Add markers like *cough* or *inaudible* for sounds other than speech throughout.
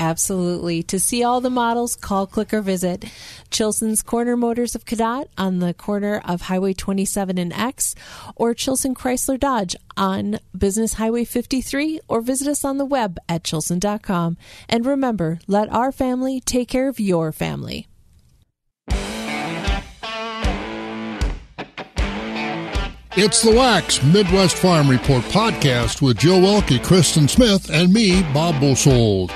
Absolutely. To see all the models, call, click, or visit Chilson's Corner Motors of Cadott on the corner of Highway 27 and X, or Chilson Chrysler Dodge on Business Highway 53, or visit us on the web at chilson.com. And remember, let our family take care of your family. It's the Wax Midwest Farm Report podcast with Joe Welke, Kristen Smith, and me, Bob Bosold.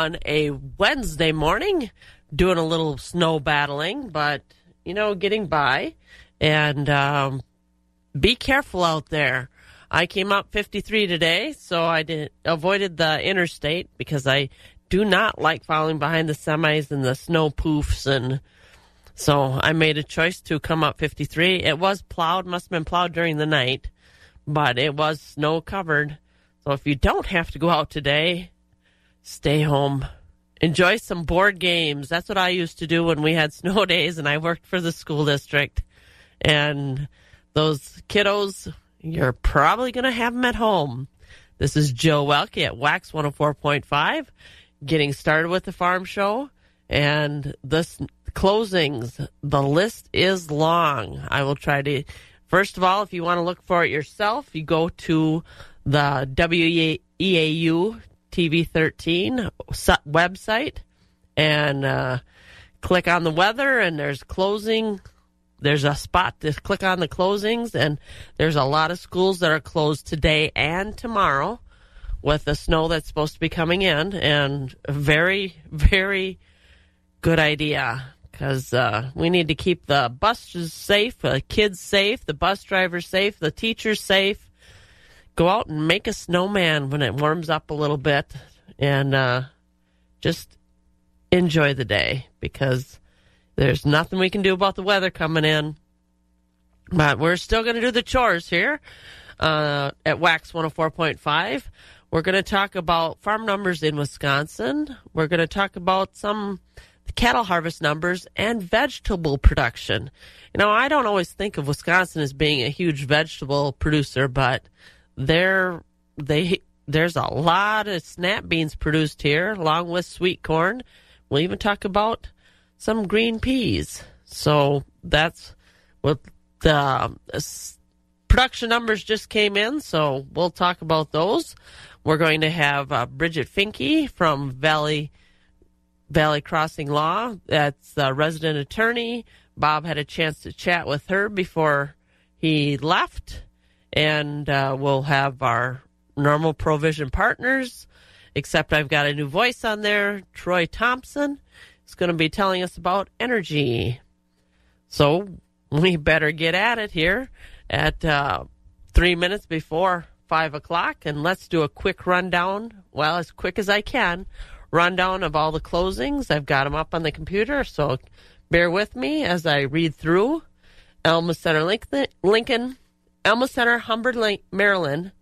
On a Wednesday morning, doing a little snow battling, but you know, getting by. And um, be careful out there. I came up 53 today, so I did avoided the interstate because I do not like following behind the semis and the snow poofs and so I made a choice to come up 53. It was plowed, must have been plowed during the night, but it was snow covered. So if you don't have to go out today, stay home. Enjoy some board games. That's what I used to do when we had *laughs* snow days and I worked for the school district. And those kiddos, you're probably going to have them at home. This is Joe Welke at Wax 104.5, getting started with the farm show. And this closings, the list is long. I will try to, first of all, if you want to look for it yourself, you go to the WEAU TV 13 website and uh, click on the weather, and there's closing. There's a spot to click on the closings, and there's a lot of schools that are closed today and tomorrow with the snow that's supposed to be coming in. And very, very good idea because uh, we need to keep the buses safe, the kids safe, the bus drivers safe, the teachers safe go out and make a snowman when it warms up a little bit and uh, just enjoy the day because there's nothing we can do about the weather coming in. But we're still going to do the chores here uh, at Wax 104.5. We're going to talk about farm numbers in Wisconsin. We're going to talk about some cattle harvest numbers and vegetable production. You know, I don't always think of Wisconsin as being a huge vegetable producer, but there they there's a lot of snap beans produced here, along with sweet corn. We'll even talk about some green peas. So that's what the production numbers just came in. So we'll talk about those. We're going to have uh, Bridget Finke from Valley Valley Crossing Law. That's the resident attorney. Bob had a chance to chat with her before he left and uh, we'll have our normal provision partners. Except I've got a new voice on there, Troy Thompson. is going to be telling us about energy. So we better get at it here at uh, three minutes before five o'clock, and let's do a quick rundown. Well, as quick as I can, rundown of all the closings. I've got them up on the computer, so bear with me as I read through. Alma Center Lincoln Alma Center, Humbird, Merrillan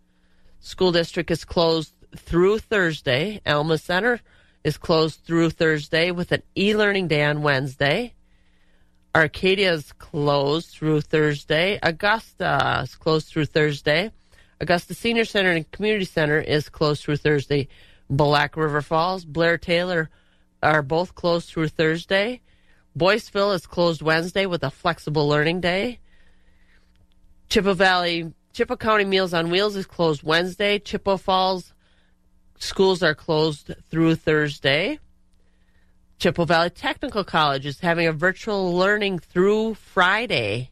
School District is closed through Thursday. Alma Center is closed through Thursday with an e learning day on Wednesday. Arcadia is closed through Thursday. Augusta is closed through Thursday. Augusta Senior Center and Community Center is closed through Thursday. Black River Falls, Blair Taylor are both closed through Thursday. Boyceville is closed Wednesday with a flexible learning day. Chippewa Valley, Chippewa County Meals on Wheels is closed Wednesday. Chippewa Falls schools are closed through Thursday. Chippewa Valley Technical College is having a virtual learning through Friday.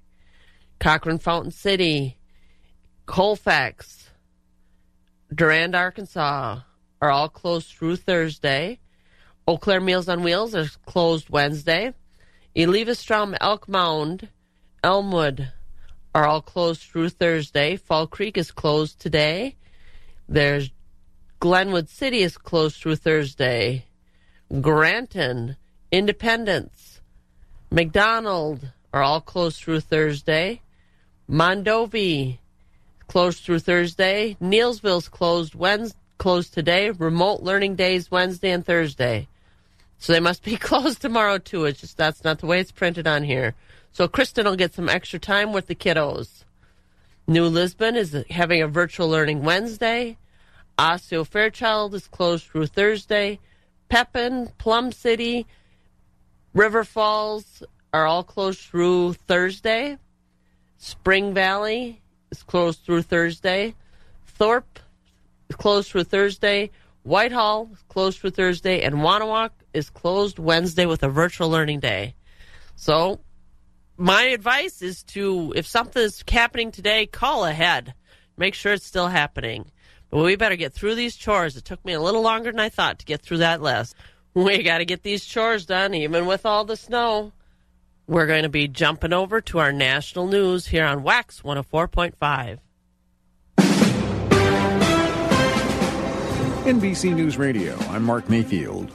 Cochrane Fountain City, Colfax, Durand, Arkansaw are all closed through Thursday. Eau Claire Meals on Wheels are closed Wednesday. Eleva-Strum, Elk Mound, Elmwood are all closed through Thursday. Fall Creek is closed today. There's Glenwood City is closed through Thursday. Granton, Independence, McDonald are all closed through Thursday. Mondovi closed through Thursday. Neillsville's closed Wednesday, closed today. Remote learning days Wednesday and Thursday. So they must be *laughs* closed tomorrow too. It's just that's not the way it's printed on here. So Kristen will get some extra time with the kiddos. New Lisbon is having a virtual learning Wednesday. Osseo Fairchild is closed through Thursday. Pepin, Plum City, River Falls are all closed through Thursday. Spring Valley is closed through Thursday. Thorpe is closed through Thursday. Whitehall is closed through Thursday. And Wanawak is closed Wednesday with a virtual learning day. So, my advice is to, if something's happening today, call ahead. Make sure it's still happening. But we better get through these chores. It took me a little longer than I thought to get through that list. *laughs* We got to get these chores done, even with all the snow. We're going to be jumping over to our national news here on Wax 104.5. NBC News Radio, I'm Mark Mayfield.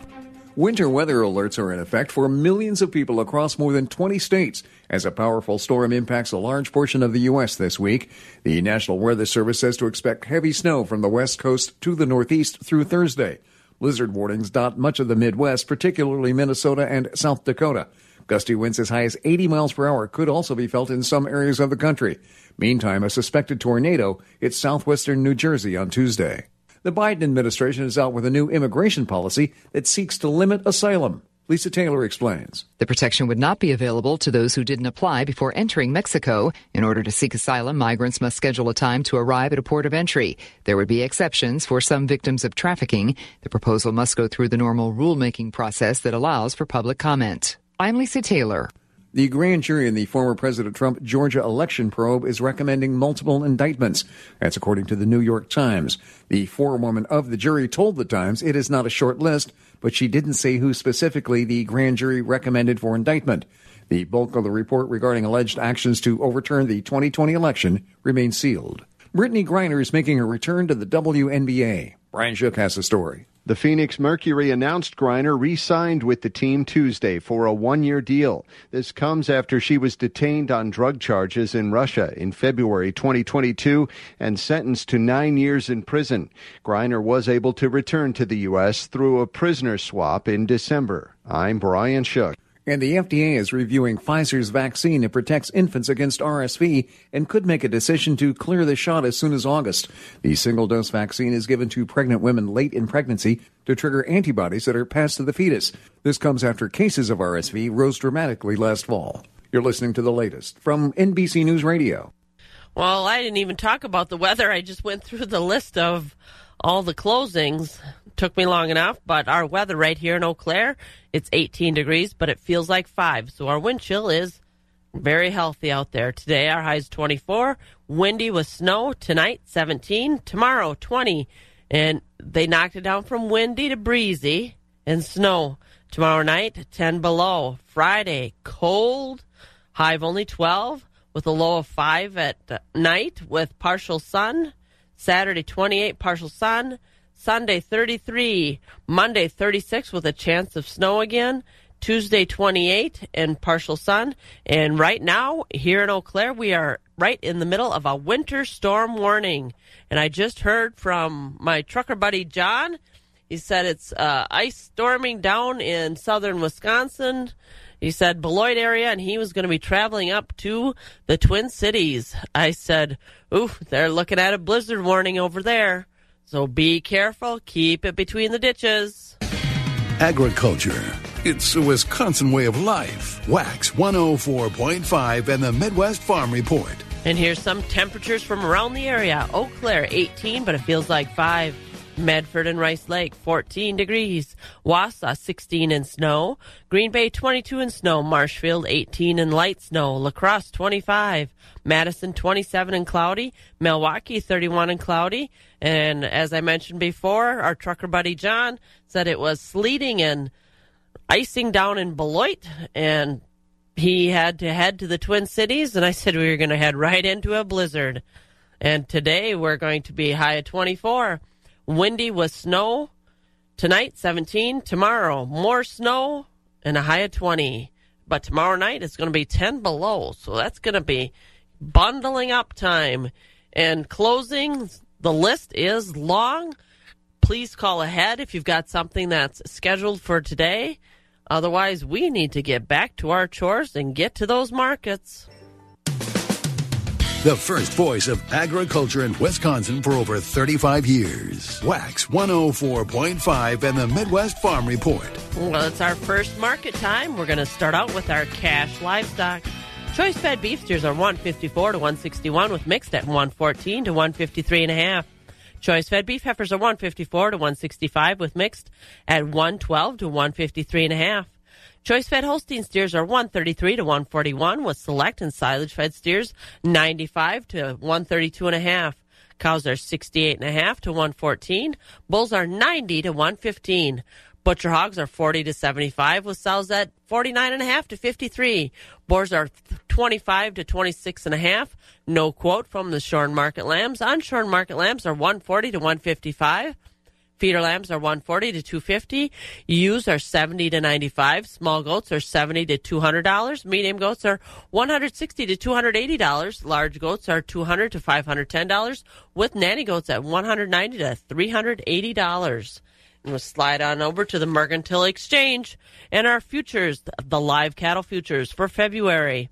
Winter weather alerts are in effect for millions of people across more than 20 states as a powerful storm impacts a large portion of the U.S. this week. The National Weather Service says to expect heavy snow from the west coast to the northeast through Thursday. Blizzard warnings dot much of the Midwest, particularly Minnesota and South Dakota. Gusty winds as high as 80 miles per hour could also be felt in some areas of the country. Meantime, a suspected tornado hit southwestern New Jersey on Tuesday. The Biden administration is out with a new immigration policy that seeks to limit asylum. Lisa Taylor explains. The protection would not be available to those who didn't apply before entering Mexico. In order to seek asylum, migrants must schedule a time to arrive at a port of entry. There would be exceptions for some victims of trafficking. The proposal must go through the normal rulemaking process that allows for public comment. I'm Lisa Taylor. The grand jury in the former President Trump Georgia election probe is recommending multiple indictments. That's according to the New York Times. The forewoman of the jury told the Times it is not a short list, but she didn't say who specifically the grand jury recommended for indictment. The bulk of the report regarding alleged actions to overturn the 2020 election remains sealed. Brittney Griner is making a return to the WNBA. Brian Shook has the story. The Phoenix Mercury announced Griner re signed with the team Tuesday for a one year deal. This comes after she was detained on drug charges in Russia in February 2022 and sentenced to nine years in prison. Griner was able to return to the U.S. through a prisoner swap in December. I'm Brian Shook. And the FDA is reviewing Pfizer's vaccine. It protects infants against RSV and could make a decision to clear the shot as soon as August. The single dose vaccine is given to pregnant women late in pregnancy to trigger antibodies that are passed to the fetus. This comes after cases of RSV rose dramatically last fall. You're listening to the latest from NBC News Radio. Well, I didn't even talk about the weather. I just went through the list of all the closings. Took me long enough, but our weather right here in Eau Claire, it's 18 degrees, but it feels like 5. So our wind chill is very healthy out there. Today our high is 24, windy with snow. Tonight 17, tomorrow 20. And they knocked it down from windy to breezy and snow. Tomorrow night 10 below. Friday cold, high of only 12 with a low of 5 at night with partial sun. Saturday 28 partial sun. Sunday 33, Monday 36 with a chance of snow again, Tuesday 28 and partial sun. And right now, here in Eau Claire, we are right in the middle of a winter storm warning. And I just heard from my trucker buddy John. He said it's uh, ice storming down in southern Wisconsin. He said Beloit area, and he was going to be traveling up to the Twin Cities. I said, "Ooh, they're looking at a blizzard warning over there." So be careful. Keep it between the ditches. Agriculture It's a Wisconsin way of life. Wax 104.5 and the Midwest Farm Report. And here's some temperatures from around the area. Eau Claire, 18, but it feels like 5. Medford and Rice Lake, 14 degrees. Wausau, 16 in snow. Green Bay, 22 in snow. Marshfield, 18 in light snow. La Crosse, 25. Madison, 27 and cloudy. Milwaukee, 31 and cloudy. And as I mentioned before, our trucker buddy John said it was sleeting and icing down in Beloit. And he had to head to the Twin Cities. And I said we were going to head right into a blizzard. And today we're going to be high at 24. Windy with snow. Tonight, 17. Tomorrow, more snow and a high of 20. But tomorrow night, it's going to be 10 below. So that's going to be bundling up time. And closing, the list is long. Please call ahead if you've got something that's scheduled for today. Otherwise, we need to get back to our chores and get to those markets. The first voice of agriculture in Wisconsin for over 35 years. Wax 104.5 and the Midwest Farm Report. Well, it's our first market time. We're going to start out with our cash livestock. Choice fed beef steers are 154 to 161 with mixed at 114 to 153 and a half. Choice fed beef heifers are 154 to 165 with mixed at 112 to 153 and a half. Choice fed Holstein steers are 133 to 141 with select and silage fed steers 95 to 132 and a half. Cows are 68 and a half to 114. Bulls are 90 to 115. Butcher hogs are 40 to 75 with sows at 49 and a half to 53. Boars are 25 to 26 and a half. No quote from the shorn market lambs. Unshorn market lambs are 140 to 155. Feeder lambs are 140 to 250. Ewes are 70 to 95. Small goats are 70 to 200 dollars. Medium goats are 160 to 280 dollars. Large goats are 200 to 510 dollars. With nanny goats at 190 to 380 dollars. And we'll slide on over to the Mercantile Exchange and our futures, the live cattle futures for February.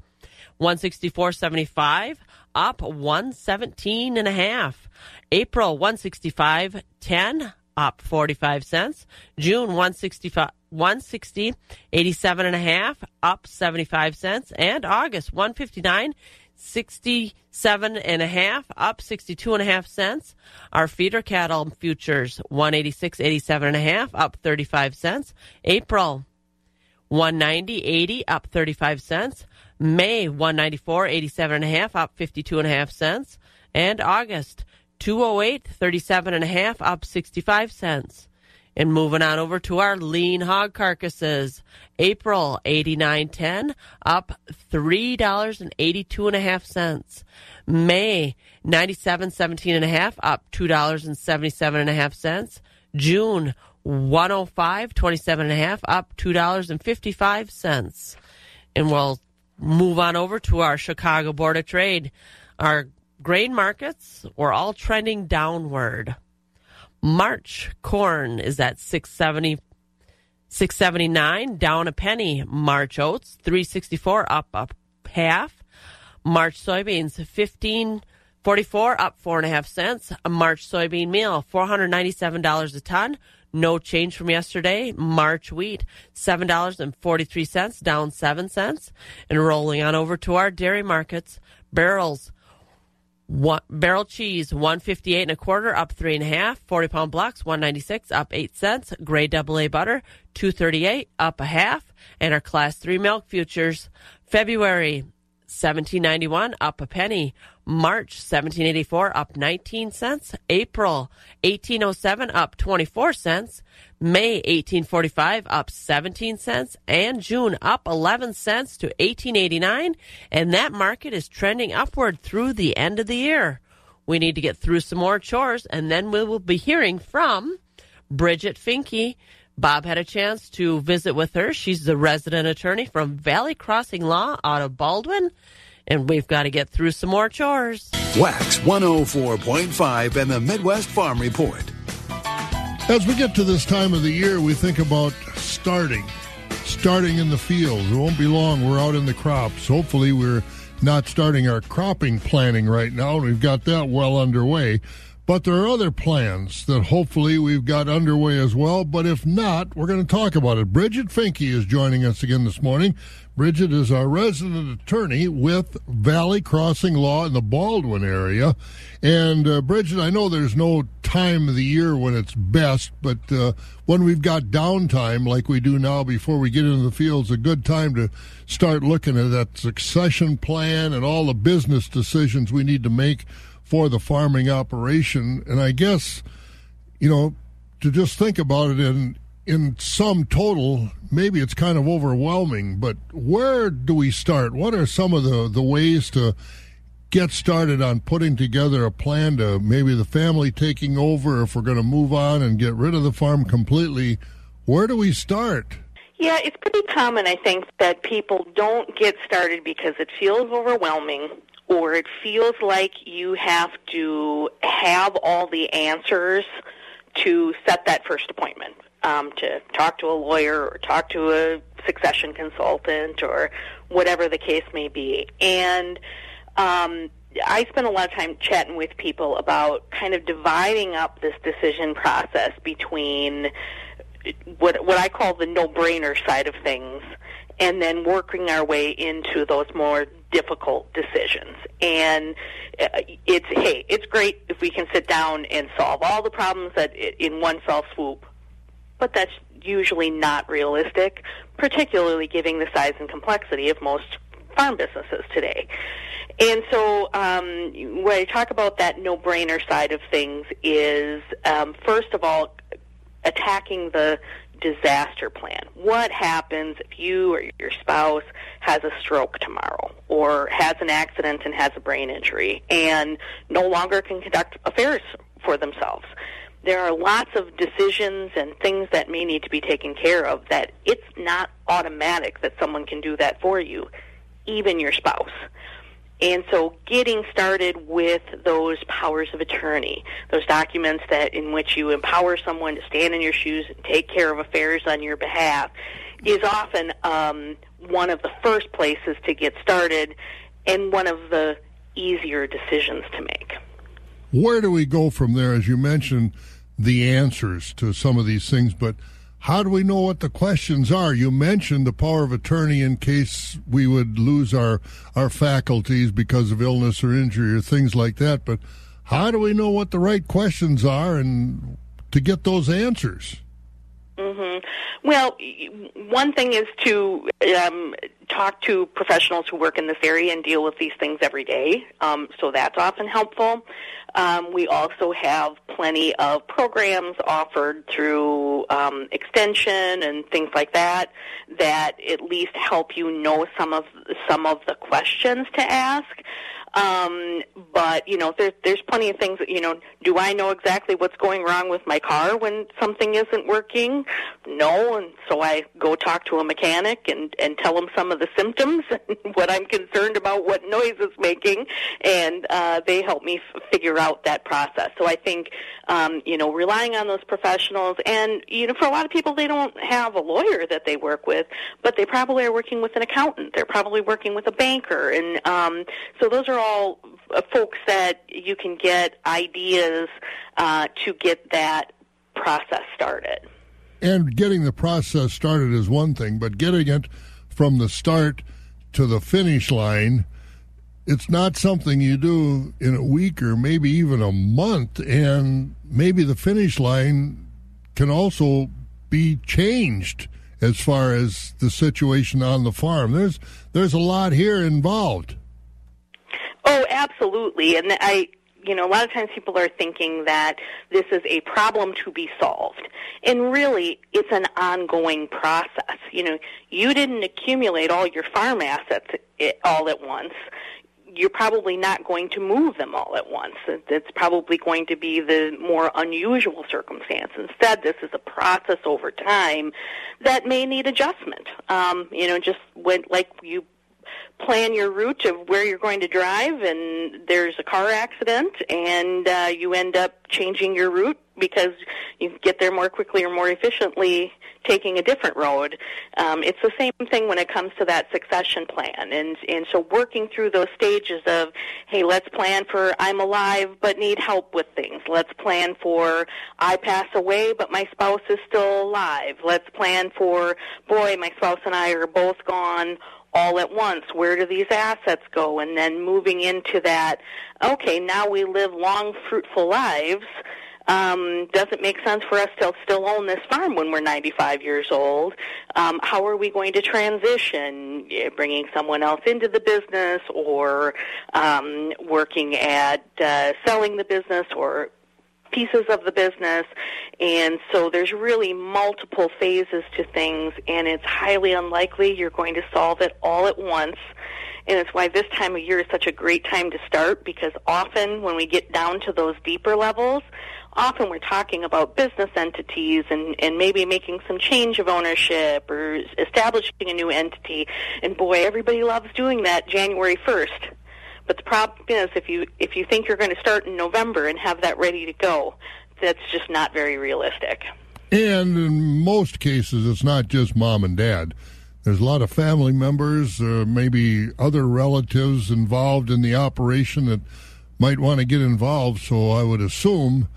164.75 up 117 and a half. April 165.10 up 45 cents. June 165 160 87 and a half up 75 cents and August 159 67 and a half up 62 and a half cents. Our feeder cattle futures 186 87 and a half up 35 cents. April 190 80 up 35 cents. May 194 87 and a half up 52 and a half cents and August 208 37 and a half up 65 cents. And moving on over to our lean hog carcasses. April 89.10 up $3.82 and a half cents. May 97.17 and a half up $2.77 and a half cents. June 105.27 and a half up $2.55. And we'll move on over to our Chicago Board of Trade. Our grain markets were all trending downward. March corn is at 670 679 down a penny. March oats 364 up up half. March soybeans 1544 up four and a half cents. A March soybean meal $497 a ton. No change from yesterday. March wheat, $7.43, down 7 cents. And rolling on over to our dairy markets, barrels, one, barrel cheese, 158 and a quarter, up three and a half. 40 pound blocks, 196, up eight cents. Grade double A butter, 238, up a half. And our class three milk futures, February 1791 up a penny. March 1784 up 19 cents. April 1807 up 24 cents. May 1845 up 17 cents and June up 11 cents to 1889 and that market is trending upward through the end of the year. We need to get through some more chores and then we will be hearing from Bridget Finke. Bob had a chance to visit with her. She's the resident attorney from Valley Crossing Law out of Baldwin. And we've got to get through some more chores. Wax 104.5 and the Midwest Farm Report. As we get to this time of the year, we think about starting, starting in the fields. It won't be long. We're out in the crops. Hopefully, we're not starting our cropping planning right now. We've got that well underway. But there are other plans that hopefully we've got underway as well. But if not, we're going to talk about it. Bridget Finke is joining us again this morning. Bridget is our resident attorney with Valley Crossing Law in the Baldwin area. And uh, Bridget, I know there's no time of the year when it's best, but uh, when we've got downtime like we do now before we get into the fields, a good time to start looking at that succession plan and all the business decisions we need to make for the farming operation. And I guess, you know, to just think about it in in sum total, maybe it's kind of overwhelming, but where do we start? What are some of the, the ways to get started on putting together a plan to maybe the family taking over if we're going to move on and get rid of the farm completely? Where do we start? Yeah, it's pretty common, I think, that people don't get started because it feels overwhelming or it feels like you have to have all the answers to set that first appointment, um, to talk to a lawyer or talk to a succession consultant or whatever the case may be. And um, I spend a lot of time chatting with people about kind of dividing up this decision process between what what I call the no-brainer side of things and then working our way into those more difficult decisions. And uh, it's hey, it's great if we can sit down and solve all the problems that in one fell swoop, but that's usually not realistic, particularly given the size and complexity of most farm businesses today. And so, um, when I talk about that no-brainer side of things, is um, first of all attacking the disaster plan. What happens if you or your spouse has a stroke tomorrow or has an accident and has a brain injury and no longer can conduct affairs for themselves? There are lots of decisions and things that may need to be taken care of that it's not automatic that someone can do that for you, even your spouse. And so getting started with those powers of attorney, those documents that in which you empower someone to stand in your shoes and take care of affairs on your behalf is often um, one of the first places to get started and one of the easier decisions to make. Where do we go from there? As you mentioned, the answers to some of these things, but how do we know what the questions are? You mentioned the power of attorney in case we would lose our, our faculties because of illness or injury or things like that. But how do we know what the right questions are and to get those answers? Mm-hmm. Well, one thing is to um, talk to professionals who work in this area and deal with these things every day. Um, so that's often helpful. Um, we also have plenty of programs offered through um, extension and things like that that at least help you know some of some of the questions to ask. Um, but you know, there's there's plenty of things. That, you know, do I know exactly what's going wrong with my car when something isn't working? No, and so I go talk to a mechanic and and tell them some of the symptoms *laughs* what I'm concerned about, what noise it's making, and uh, they help me f- figure out that process. So I think um, you know, relying on those professionals, and you know, for a lot of people, they don't have a lawyer that they work with, but they probably are working with an accountant. They're probably working with a banker, and um, so those are all uh, folks that you can get ideas uh, to get that process started. And getting the process started is one thing, but getting it from the start to the finish line it's not something you do in a week or maybe even a month and maybe the finish line can also be changed as far as the situation on the farm there's there's a lot here involved oh absolutely and i you know a lot of times people are thinking that this is a problem to be solved and really it's an ongoing process you know you didn't accumulate all your farm assets all at once you're probably not going to move them all at once. It's probably going to be the more unusual circumstance. Instead, this is a process over time that may need adjustment. Um, you know, just when, like you plan your route of where you're going to drive and there's a car accident and uh, you end up changing your route because you get there more quickly or more efficiently taking a different road. Um, it's the same thing when it comes to that succession plan, and and so working through those stages of, hey, let's plan for I'm alive but need help with things. Let's plan for I pass away but my spouse is still alive. Let's plan for boy, my spouse and I are both gone all at once. Where do these assets go? And then moving into that, okay, now we live long, fruitful lives. Um, does it make sense for us to still own this farm when we're 95 years old? Um, how are we going to transition? Bringing someone else into the business or um, working at uh, selling the business or pieces of the business. And so there's really multiple phases to things, and it's highly unlikely you're going to solve it all at once. And it's why this time of year is such a great time to start because often when we get down to those deeper levels, often we're talking about business entities and, and maybe making some change of ownership or establishing a new entity. And boy, everybody loves doing that January 1st. But the problem is, if you if you think you're going to start in November and have that ready to go, that's just not very realistic. And in most cases, it's not just mom and dad. There's a lot of family members, uh, maybe other relatives involved in the operation that might want to get involved. So I would assume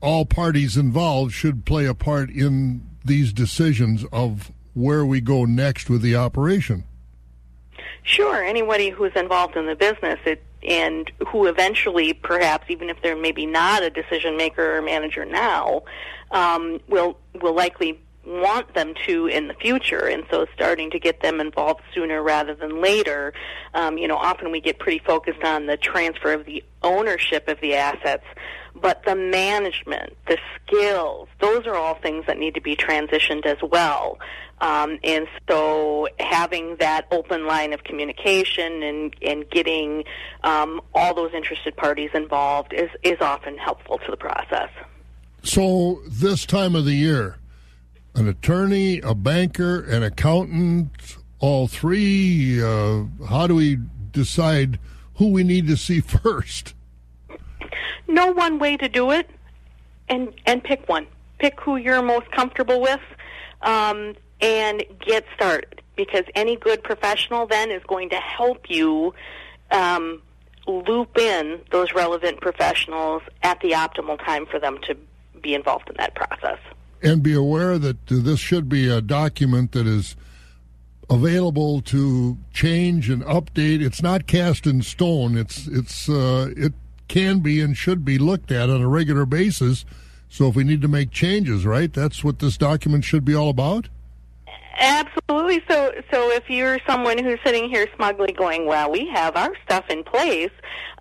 all parties involved should play a part in these decisions of where we go next with the operation. Sure, anybody who's involved in the business it, and who eventually, perhaps, even if they're maybe not a decision maker or manager now, um, will will likely want them to in the future, and so starting to get them involved sooner rather than later. Um, you know, often we get pretty focused on the transfer of the ownership of the assets, but the management, the skills, those are all things that need to be transitioned as well. Um, and so having that open line of communication and, and getting um, all those interested parties involved is, is often helpful to the process. So this time of the year, an attorney, a banker, an accountant, all three, uh, how do we decide who we need to see *laughs* first? No one way to do it, and, and pick one. Pick who you're most comfortable with. Um, and get started because any good professional then is going to help you um, loop in those relevant professionals at the optimal time for them to be involved in that process. And be aware that this should be a document that is available to change and update. It's not cast in stone. It's it's uh, it can be and should be looked at on a regular basis. So if we need to make changes, right, that's what this document should be all about. Absolutely. So, so if you're someone who's sitting here smugly going, "Well, we have our stuff in place,"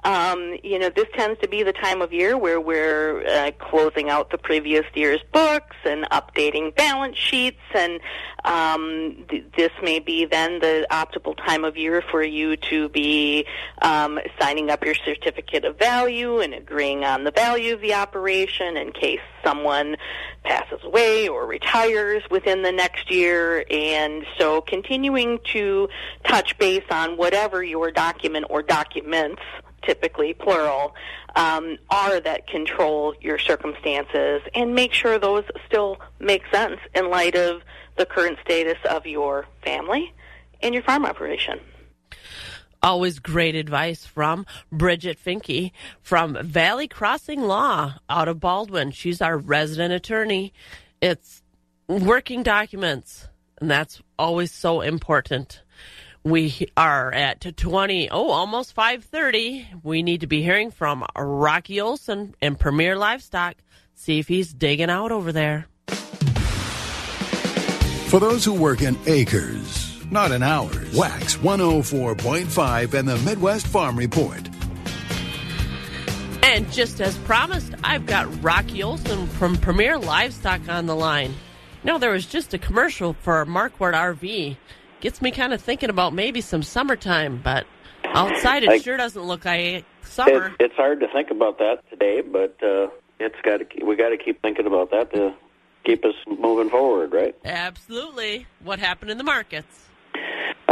um, you know, this tends to be the time of year where we're uh, closing out the previous year's books and updating balance sheets, and um, th- this may be then the optimal time of year for you to be um, signing up your certificate of value and agreeing on the value of the operation in case someone passes away or retires within the next year. And so continuing to touch base on whatever your document or documents, typically plural, um, are that control your circumstances and make sure those still make sense in light of the current status of your family and your farm operation. Always great advice from Bridget Finke from Valley Crossing Law out of Baldwin. She's our resident attorney. It's working documents, and that's always so important. We are at 20, oh, almost 530. We need to be hearing from Rocky Olson and Premier Livestock. See if he's digging out over there. For those who work in acres, not in hours. Wax 104.5 and the Midwest Farm Report. And just as promised, I've got Rocky Olson from Premier Livestock on the line. Know, there was just a commercial for Marquardt RV. Gets me kind of thinking about maybe some summertime, but outside it I, sure doesn't look like summer. It, it's hard to think about that today, but uh, it's got to, we got to keep thinking about that to keep us moving forward, right? Absolutely. What happened in the markets?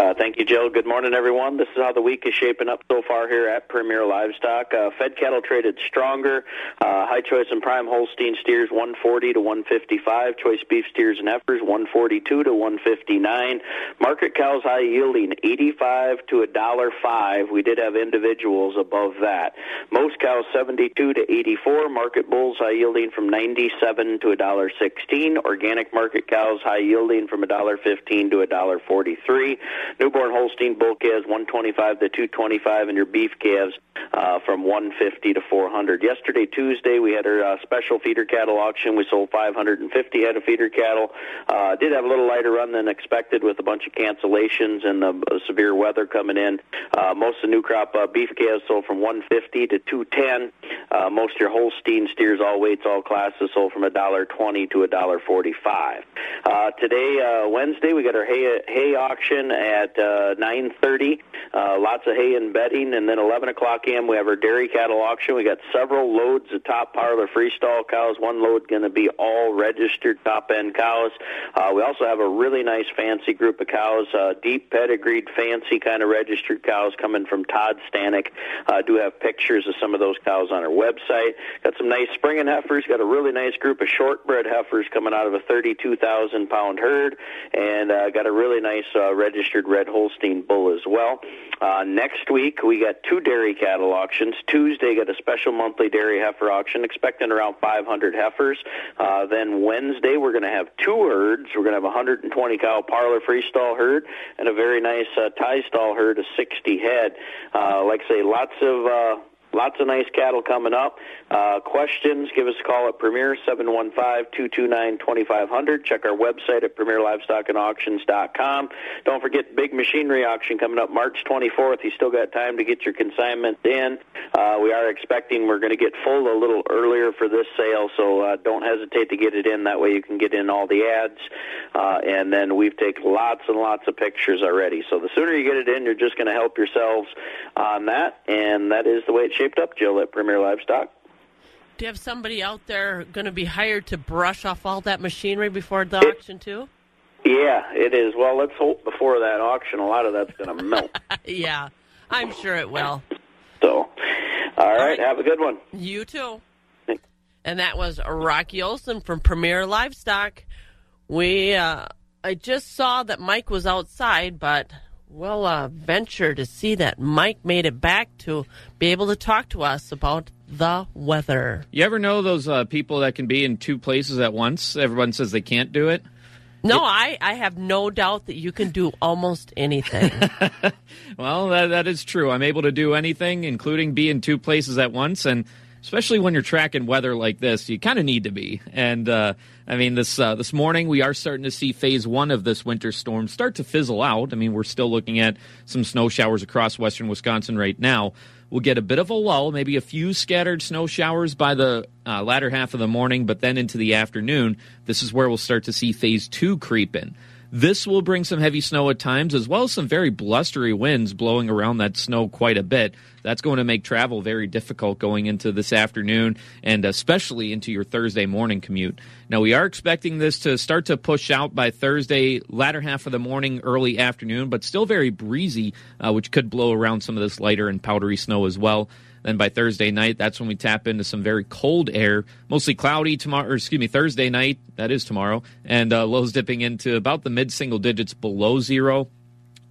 Uh, thank you, Jill. Good morning, everyone. This is how the week is shaping up so far here at Premier Livestock. Uh, fed cattle traded stronger. Uh, high choice and prime Holstein steers 140 to 155. Choice beef steers and heifers 142 to 159. Market cows high yielding 85 to a dollar five. We did have individuals above that. Most cows 72 to 84. Market bulls high yielding from 97 to a dollar 16. Organic market cows high yielding from a dollar 15 to a dollar 43. Newborn Holstein bull calves 125 to 225, and your beef calves uh, from 150 to 400. Yesterday, Tuesday, we had our uh, special feeder cattle auction. We sold 550 head of feeder cattle. Uh, did have a little lighter run than expected with a bunch of cancellations and the uh, severe weather coming in. Uh, most of the new crop uh, beef calves sold from 150 to 210. Uh, most of your Holstein steers, all weights, all classes, sold from a dollar 20 to a dollar 45. Uh, today, uh, Wednesday, we got our hay, hay auction at uh, 9:30. Uh, lots of hay and bedding, and then 11 o'clock a.m. we have our dairy cattle auction. We got several loads of top parlor freestall cows. One load going to be all registered top end cows. Uh, we also have a really nice fancy group of cows, uh, deep pedigreed, fancy kind of registered cows coming from Todd Stanek. Uh, do have pictures of some of those cows on our website. Got some nice springing heifers. Got a really nice group of shortbred heifers coming out of a 32,000 pound herd, and uh, got a really nice uh, registered red Holstein bull as well. Uh, next week we got two dairy cattle auctions. Tuesday got a special monthly dairy heifer auction, expecting around 500 heifers. Uh, then Wednesday we're going to have two herds. We're going to have a 120 cow parlor freestall herd and a very nice uh, tie stall herd of 60 head. Uh, like I say, lots of uh, Lots of nice cattle coming up. Uh, questions, give us a call at Premier 715-229-2500. Check our website at premierlivestockandauctions.com. Don't forget big machinery auction coming up March 24th. You still got time to get your consignment in. Uh, we are expecting we're going to get full a little earlier for this sale, so uh, don't hesitate to get it in. That way you can get in all the ads. Uh, and then we've taken lots and lots of pictures already. So the sooner you get it in, you're just going to help yourselves on that. And that is the way it shaped up, Jill, at Premier Livestock. Do you have somebody out there going to be hired to brush off all that machinery before the auction, too? Yeah, it is. Well, let's hope before that auction, a lot of that's going *laughs* to melt. yeah, I'm sure it will. So, all right, have a good one. You too. And that was Rocky Olson from Premier Livestock. We, uh, I just saw that Mike was outside, but we'll uh, venture to see that Mike made it back to be able to talk to us about the weather. You ever know those uh, people that can be in two places at once? Everyone says they can't do it. No, I, I have no doubt that you can do almost anything. *laughs* well, that, that is true. I'm able to do anything, including be in two places at once. And especially when you're tracking weather like this, you kind of need to be. And uh, I mean, this uh, this morning we are starting to see phase one of this winter storm start to fizzle out. I mean, we're still looking at some snow showers across western Wisconsin right now. We'll get a bit of a lull, maybe a few scattered snow showers by the uh, latter half of the morning, but then into the afternoon, this is where we'll start to see phase two creep in. This will bring some heavy snow at times, as well as some very blustery winds blowing around that snow quite a bit. That's going to make travel very difficult going into this afternoon and especially into your Thursday morning commute. Now, we are expecting this to start to push out by Thursday, latter half of the morning, early afternoon, but still very breezy, uh, which could blow around some of this lighter and powdery snow as well. Then by Thursday night, that's when we tap into some very cold air, mostly cloudy tomorrow, or excuse me, Thursday night, that is tomorrow, and uh, lows dipping into about the mid single digits below zero.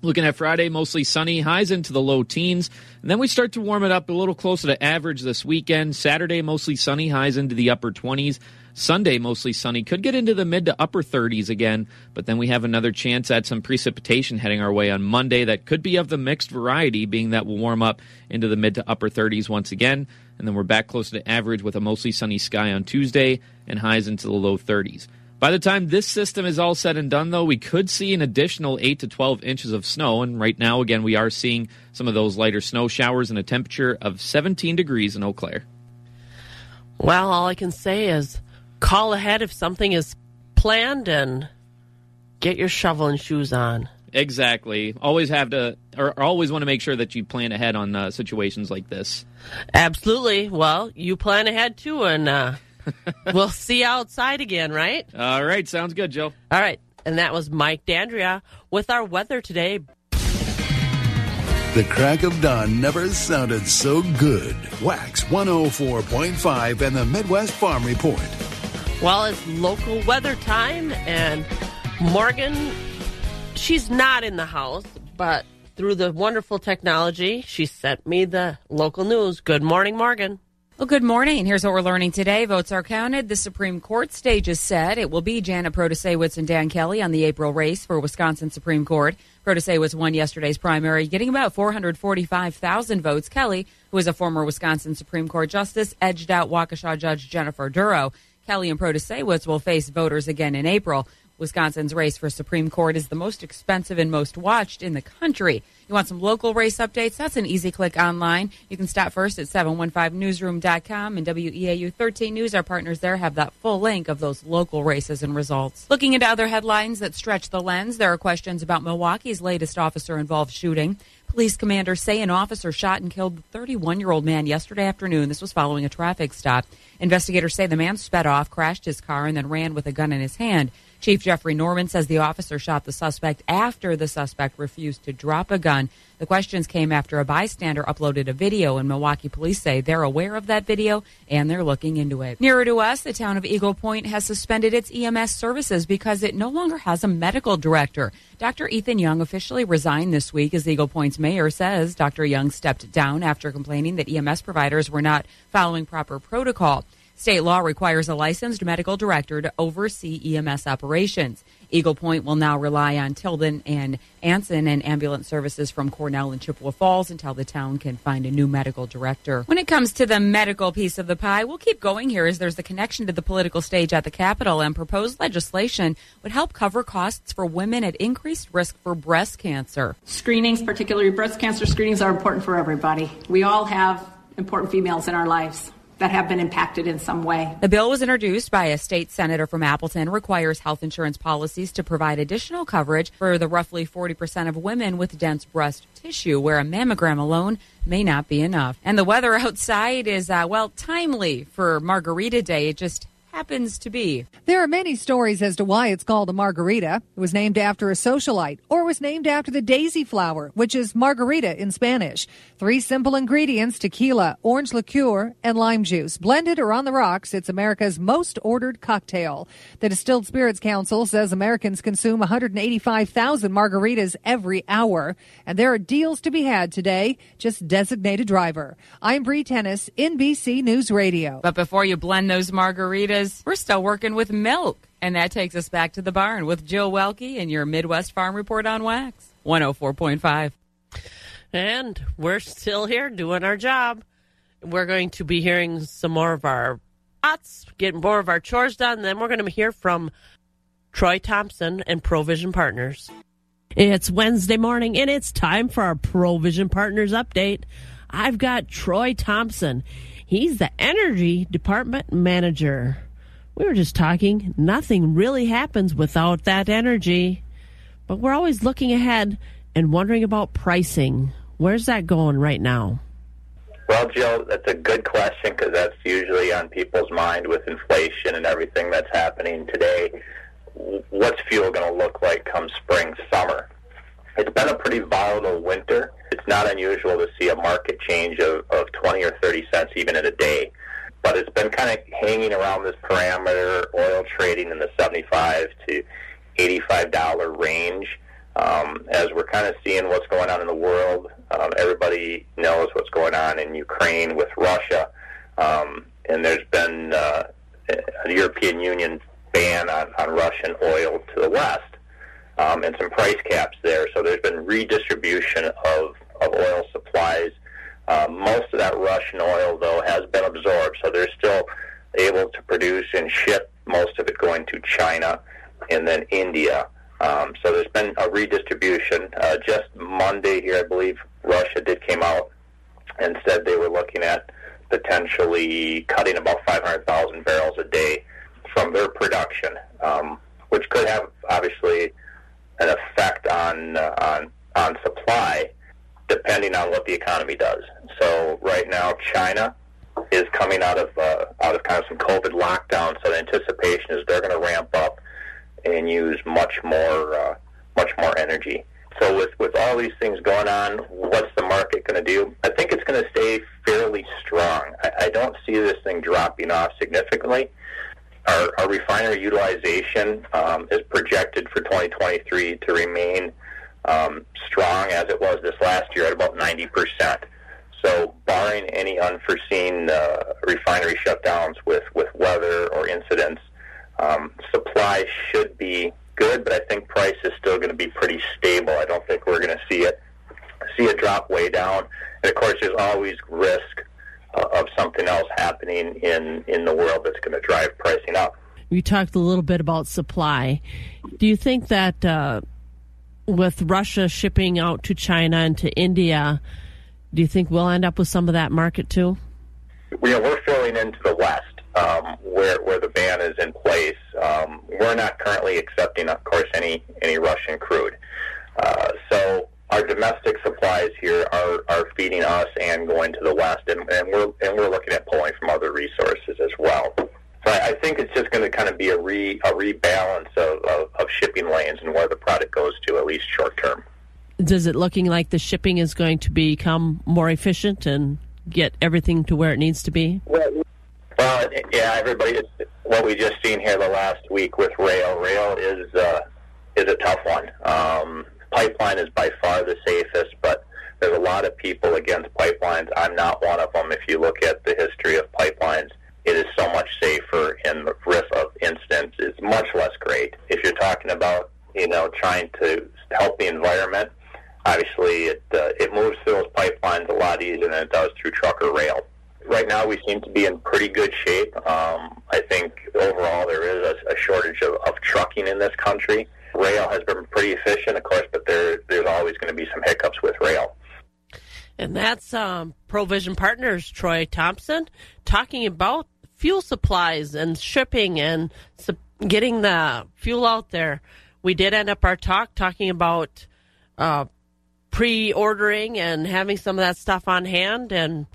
Looking at Friday, mostly sunny, highs into the low teens. And then we start to warm it up a little closer to average this weekend. Saturday, mostly sunny, highs into the upper 20s. Sunday, mostly sunny. Could get into the mid to upper 30s again, but then we have another chance at some precipitation heading our way on Monday that could be of the mixed variety, being that we'll warm up into the mid to upper 30s once again. And then we're back closer to average with a mostly sunny sky on Tuesday and highs into the low 30s. By the time this system is all said and done, though, we could see an additional 8 to 12 inches of snow. And right now, again, we are seeing some of those lighter snow showers and a temperature of 17 degrees in Eau Claire. Well, all I can say is call ahead if something is planned and get your shovel and shoes on. Exactly. Always have to, or always want to make sure that you plan ahead on uh, situations like this. Absolutely. Well, you plan ahead too, and uh, *laughs* we'll see you outside again, right? All right. Sounds good, Joe. All right. And that was Mike Dandria with our weather today. The crack of dawn never sounded so good. Wax 104.5 and the Midwest Farm Report. Well, it's local weather time, and Morgan, she's not in the house, but through the wonderful technology, she sent me the local news. Good morning, Morgan. Well, good morning. Here's what we're learning today. Votes are counted. The Supreme Court stage is set. It will be Janet Protasiewicz and Dan Kelly on the April race for Wisconsin Supreme Court. Protasiewicz won yesterday's primary, getting about 445,000 votes. Kelly, who is a former Wisconsin Supreme Court justice, edged out Waukesha Judge Jennifer Dorow. Kelly and Protasiewicz will face voters again in April. Wisconsin's race for Supreme Court is the most expensive and most watched in the country. You want some local race updates? That's an easy click online. You can stop first at 715newsroom.com and WEAU 13 News. Our partners there have that full link of those local races and results. Looking into other headlines that stretch the lens, there are questions about Milwaukee's latest officer involved shooting. Police commanders say an officer shot and killed the 31 year old man yesterday afternoon. This was following a traffic stop. Investigators say the man sped off, crashed his car, and then ran with a gun in his hand. Chief Jeffrey Norman says the officer shot the suspect after the suspect refused to drop a gun. The questions came after a bystander uploaded a video, and Milwaukee police say they're aware of that video and they're looking into it. Nearer to us, the town of Eagle Point has suspended its EMS services because it no longer has a medical director. Dr. Ethan Young officially resigned this week, as Eagle Point's mayor says. Dr. Young stepped down after complaining that EMS providers were not following proper protocol. State law requires a licensed medical director to oversee EMS operations. Eagle Point will now rely on Tilden and Anson and ambulance services from Cornell and Chippewa Falls until the town can find a new medical director. When it comes to the medical piece of the pie, we'll keep going here as there's a connection to the political stage at the Capitol and proposed legislation would help cover costs for women at increased risk for breast cancer. Screenings, particularly breast cancer screenings, are important for everybody. We all have important females in our lives that have been impacted in some way. The bill was introduced by a state senator from Appleton, requires health insurance policies to provide additional coverage for the roughly 40% of women with dense breast tissue, where a mammogram alone may not be enough. And the weather *laughs* outside is, uh, well, timely for Margarita Day. It just happens to be. There are many stories as to why it's called a margarita. It was named after a socialite, or was named after the daisy flower, which is margarita in Spanish. Three simple ingredients tequila, orange liqueur, and lime juice. Blended or on the rocks, it's America's most ordered cocktail. The Distilled Spirits Council says Americans consume 185,000 margaritas every hour, and there are deals to be had today. Just designate a driver. I'm Bree Tennis, NBC News Radio. But before you blend those margaritas, we're still working with milk. And that takes us back to the barn with Jill Welke and your Midwest Farm Report on WAXX 104.5. And we're still here doing our job. We're going to be hearing some more of our thoughts, getting more of our chores done. Then we're going to hear from Troy Thompson and Provision Partners. It's Wednesday morning, and it's time for our Provision Partners update. I've got Troy Thompson. He's the Energy Department Manager. We were just talking, nothing really happens without that energy. But we're always looking ahead and wondering about pricing. Where's that going right now? Well, Jill, that's a good question because that's usually on people's mind with inflation and everything that's happening today. What's fuel going to look like come spring, summer? It's been a pretty volatile winter. It's not unusual to see a market change of, of 20 or 30 cents even in a day. But it's been kind of hanging around this parameter, oil trading in the 75 to $85 range. Um, as we're kind of seeing what's going on in the world, um, everybody knows what's going on in Ukraine with Russia. Um, and there's been uh, a European Union ban on, on Russian oil to the west um, and some price caps there. So there's been redistribution of, of oil supplies. Uh, most of that Russian oil, though, has been absorbed. So they're still able to produce and ship most of it going to China and then India. Um, so there's been a redistribution. Uh, just Monday here, I believe Russia did came out and said they were looking at potentially cutting about 500,000 barrels a day from their production, um, which could have obviously an effect on uh, on on supply, depending on what the economy does. So right now, China is coming out of uh, out of kind of some COVID lockdown. So the anticipation is they're going to ramp up and use much more uh, much more energy. So with with all these things going on, what's the market going to do? I think it's going to stay fairly strong. I, I don't see this thing dropping off significantly. Our, our refinery utilization um, is projected for 2023 to remain um, strong as it was this last year at about 90 percent. So, barring any unforeseen uh, refinery shutdowns with, with weather or incidents, um, supply should be good, but I think price is still going to be pretty stable. I don't think we're going to see it see it drop way down. And of course, there's always risk uh, of something else happening in in the world that's going to drive pricing up. You talked a little bit about supply. Do you think that uh, with Russia shipping out to China and to India? Do you think we'll end up with some of that market too? Know, we're filling into the West um, where where the ban is in place. Um, we're not currently accepting, of course, any any Russian crude. Uh, so our domestic supplies here are, are feeding us and going to the West, and, and we're and we're looking at pulling from other resources as well. So I, I think it's just going to kind of be a re a rebalance of, of, of shipping lanes and where the product goes to, at least short term does it looking like the shipping is going to become more efficient and get everything to where it needs to be? Well, well yeah, everybody. What we just seen here the last week with rail, rail is uh, is a tough one. Um, pipeline is by far the safest, but there's a lot of people against pipelines. I'm not one of them. If you look at the history of pipelines, it is so much safer, and the risk of incidents is much less great. If you're talking about you know trying to help the environment obviously it uh, it moves through those pipelines a lot easier than it does through truck or rail. Right now, we seem to be in pretty good shape. Um, I think overall there is a, a shortage of, of trucking in this country. Rail has been pretty efficient, of course, but there there's always going to be some hiccups with rail. And that's um, Provision Partners, Troy Thompson, talking about fuel supplies and shipping and su- getting the fuel out there. We did end up our talk talking about uh, pre-ordering and having some of that stuff on hand and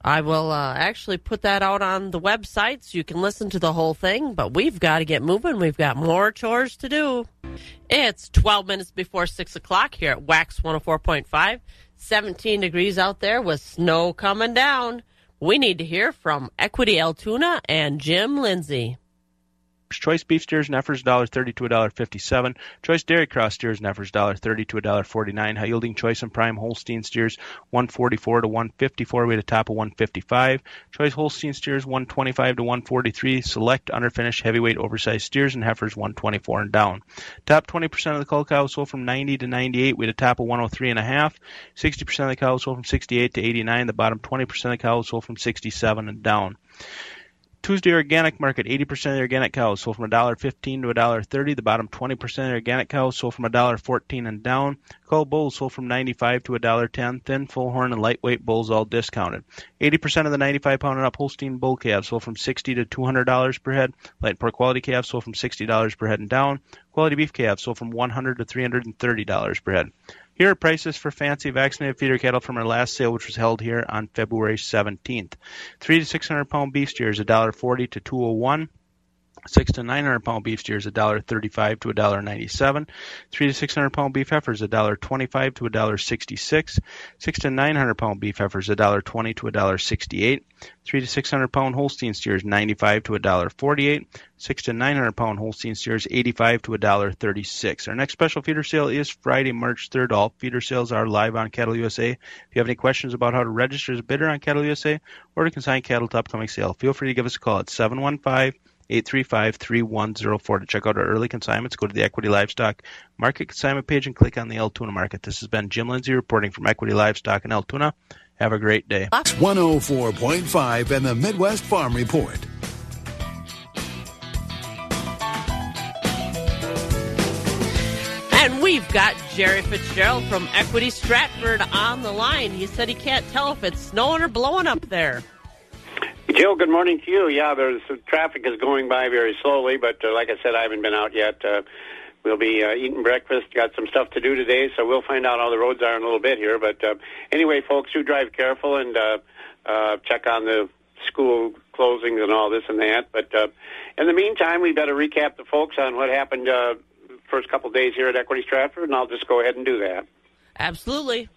I will uh, actually put that out on the website so you can listen to the whole thing. But we've got to get moving. We've got more chores to do. It's 12 minutes before 6 o'clock here at WAXX 104.5. 17 degrees out there with snow coming down. We need to hear from Equity Altoona and Jim Lindsay. Choice beef steers and heifers $1.30 to $1.57. Choice dairy cross steers and heifers $1.30 to $1.49. High yielding choice and prime Holstein steers 144 to 154. We had a top of 155. Choice Holstein steers 125 to 143. Select underfinished heavyweight oversized steers and heifers 124 and down. Top 20% of the cull cows sold from 90 to 98. We had a top of 103 and a half. 60% of the cows sold from 68 to 89. The bottom 20% of the cows sold from 67 and down. Tuesday organic market, 80% of the organic cows sold from $1.15 to $1.30. The bottom 20% of the organic cows sold from $1.14 and down. Cull bulls sold from 95 to $1.10. Thin, full horn, and lightweight bulls all discounted. 80% of the 95 pound and up Holstein bull calves sold from $60 to $200 per head. Light pork quality calves sold from $60 per head and down. Quality beef calves sold from $100 to $330 per head. Here are prices for fancy vaccinated feeder cattle from our last sale, which was held here on February 17th. Three to 600 pound beef steers, $1.40 to 201 Six to nine hundred pound beef steers a dollar thirty-five to a dollar ninety-seven. Three to six hundred pound beef heifers a dollar twenty-five to a dollar sixty-six. Six to nine hundred pound beef heifers a dollar twenty to a dollar sixty-eight. Three to six hundred pound Holstein steers ninety-five to a dollar forty-eight. Six to nine hundred pound Holstein steers eighty-five to a dollar thirty-six. Our next special feeder sale is Friday, March third. All feeder sales are live on Cattle USA. If you have any questions about how to register as a bidder on Cattle USA or to consign cattle to upcoming sale, feel free to give us a call at seven one five. 835-3104 to check out our early consignments. Go to the Equity Livestock Market Consignment page and click on the Altoona Market. This has been Jim Lindsay reporting from Equity Livestock in Altoona. Have a great day. 104.5 and the Midwest Farm Report. And we've got Jerry Fitzgerald from Equity Stratford on the line. He said he can't tell if it's snowing or blowing up there. Joe, good morning to you. Yeah, there's traffic is going by very slowly, but uh, like I said, I haven't been out yet. Uh, we'll be uh, eating breakfast. Got some stuff to do today, so we'll find out how the roads are in a little bit here. But uh, anyway, folks, do drive careful and uh, uh, check on the school closings and all this and that. But uh, in the meantime, we better recap the folks on what happened uh, first couple days here at Equity Stratford, and I'll just go ahead and do that. Absolutely.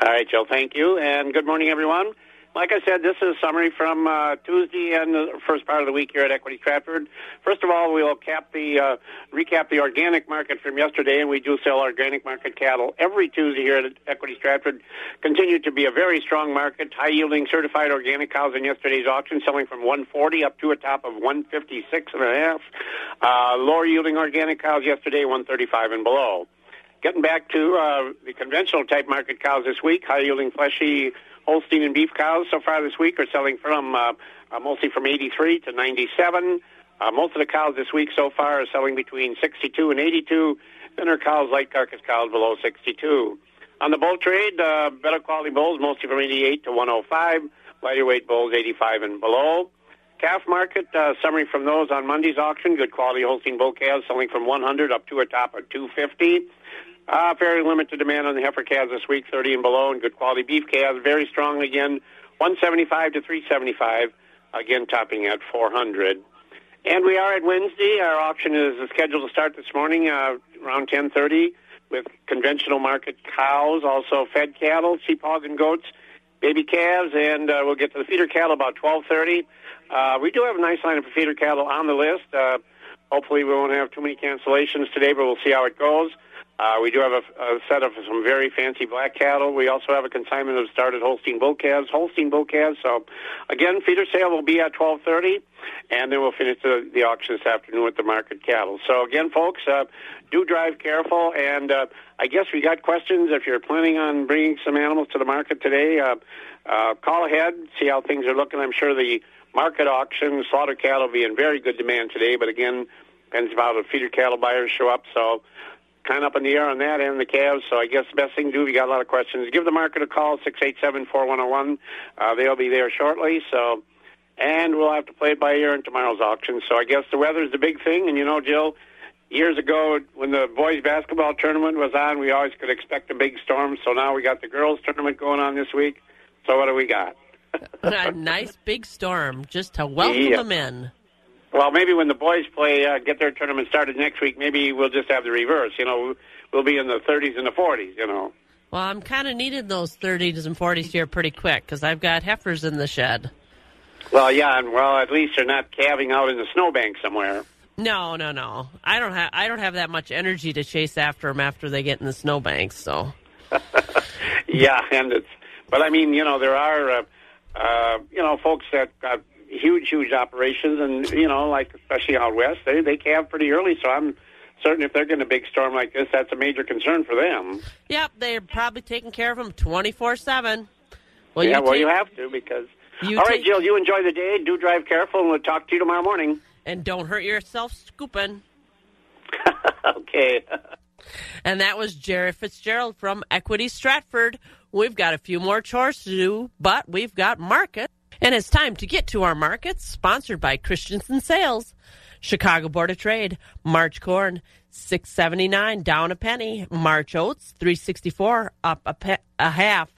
All right, Jill. Thank you, and good morning, everyone. Like I said, this is a summary from uh, Tuesday and the first part of the week here at Equity Stratford. First of all, we'll cap the uh, recap the organic market from yesterday, and we do sell organic market cattle every Tuesday here at Equity Stratford. Continued to be a very strong market, high yielding certified organic cows in yesterday's auction, selling from 140 up to a top of 156 and a half. Uh, lower yielding organic cows yesterday, 135 and below. Getting back to uh, the conventional type market cows this week, high yielding fleshy Holstein and beef cows so far this week are selling from uh, uh, mostly from 83 to 97. Uh, most of the cows this week so far are selling between 62 and 82. Thinner cows, light carcass cows below 62. On the bull trade, uh, better quality bulls mostly from 88 to 105. Lighter weight bulls 85 and below. Calf market uh, summary from those on Monday's auction. Good quality Holstein bull calves selling from 100 up to a top of 250. Uh, very limited demand on the heifer calves this week, 30 and below, and good quality beef calves, very strong again, 175 to 375, again topping at 400. And we are at Wednesday. Our auction is scheduled to start this morning uh, around 10:30 with conventional market cows, also fed cattle, sheep, hog, and goats, baby calves, and uh, we'll get to the feeder cattle about 12:30. Uh, we do have a nice line of feeder cattle on the list. Uh, hopefully, we won't have too many cancellations today, but we'll see how it goes. Uh, we do have a, a set of some very fancy black cattle. We also have a consignment of started Holstein bull calves, Holstein bull calves. So, again, feeder sale will be at 12:30, and then we'll finish the, the auction this afternoon with the market cattle. So, again, folks, uh, do drive careful. And uh, I guess we got questions. If you're planning on bringing some animals to the market today, uh, uh, call ahead, see how things are looking. I'm sure the market auction, slaughter cattle will be in very good demand today. But again, depends about if feeder cattle buyers show up. So kind of up in the air on that and the calves. So I guess the best thing to do, if you got a lot of questions, give the market a call, six eight seven four one zero one. Uh, they'll be there shortly. So, and we'll have to play it by ear in tomorrow's auction. So I guess the weather is the big thing. And you know, Jill, years ago when the boys basketball tournament was on, we always could expect a big storm. So now we got the girls tournament going on this week. So what do we got? *laughs* a nice big storm just to welcome Yeah. them in. Well, maybe when the boys play, uh, get their tournament started next week, maybe we'll just have the reverse. You know, we'll be in the 30s and the 40s. You know. Well, I'm kind of needing those 30s and 40s here pretty quick because I've got heifers in the shed. Well, yeah, and well, at least they're not calving out in the snowbank somewhere. No, no, no. I don't have I don't have that much energy to chase after them after they get in the snowbanks. So *laughs* Yeah, and it's. But I mean, you know, there are, uh, uh, you know, folks that got huge, huge operations, and you know, like especially out west, they they calve pretty early. So I'm certain if they're getting a big storm like this, that's a major concern for them. Yep, they're probably taking care of them 24 7. Well, yeah, you well, take- you have to because. You All right, take- Jill, you enjoy the day. Do drive careful, and we'll talk to you tomorrow morning. And don't hurt yourself scooping. *laughs* okay. And that was Jerry Fitzgerald from Equity Stratford. We've got a few more chores to do, but we've got market. And it's time to get to our markets, sponsored by Christensen Sales. Chicago Board of Trade, March corn, six seventy nine, down a penny. March oats, three sixty four, up a, pe- a half.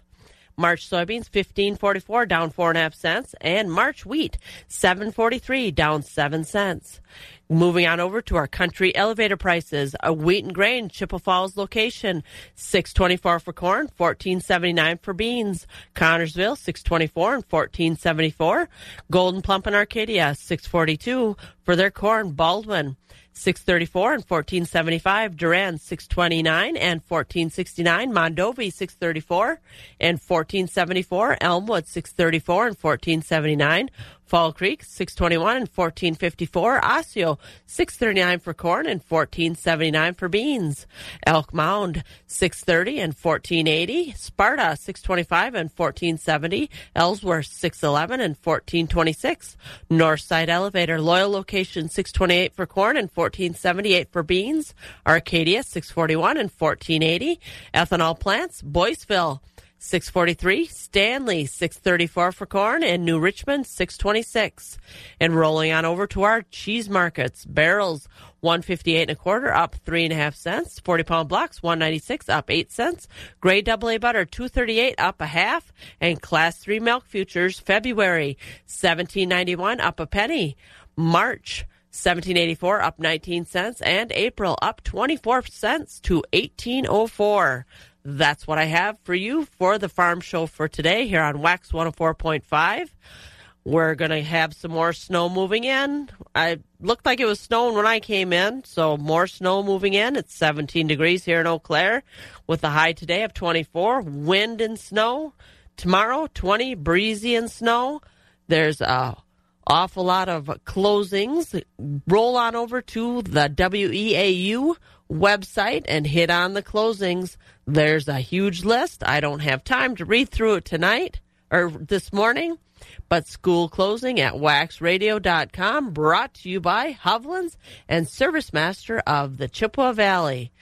March soybeans fifteen forty four down four and a half cents, and March wheat seven forty three down seven cents. Moving on over to our country elevator prices. A wheat and grain Chippewa Falls location six twenty four for corn, fourteen seventy nine for beans. Connorsville six twenty four and fourteen seventy four. Gold'n Plump in Arcadia six forty two for their corn. Baldwin. 634 and 1475 Durand 629 and 1469 Mondovi 634 and 1474 Elmwood 634 and 1479 Fall Creek 621 and 1454 Osseo 639 for corn and 1479 for beans. Elk Mound 630 and 1480 Sparta 625 and 1470 Ellsworth 611 and 1426 Northside Elevator Loyal Location 628 for corn and 1478 for beans. Arcadia 641 and 1480 Ethanol Plants Boyceville 643 Stanley 634 for corn and New Richmond 626 and rolling on over to our cheese markets. Barrels 158 and a quarter up three and a half cents. 40 pound blocks 196 up eight cents. Grade double a butter 238 up a half. And class 3 milk futures February 1791 up a penny. March 1784 up 19 cents. And April up 24 cents to 1804. That's what I have for you for the farm show for today here on WAXX 104.5. We're going to have some more snow moving in. I looked like it was snowing when I came in, so more snow moving in. It's 17 degrees here in Eau Claire with a high today of 24. Wind and snow. Tomorrow, 20, breezy and snow. There's a awful lot of closings. Roll on over to the WEAU website and hit on the closings. There's a huge list. I don't have time to read through it tonight or this morning, but school closing at waxradio.com brought to you by Hovland's and Service Master of the Chippewa Valley.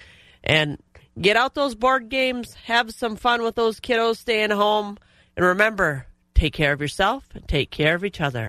And get out those board games, have some fun with those kiddos staying home, and remember, take care of yourself and take care of each other.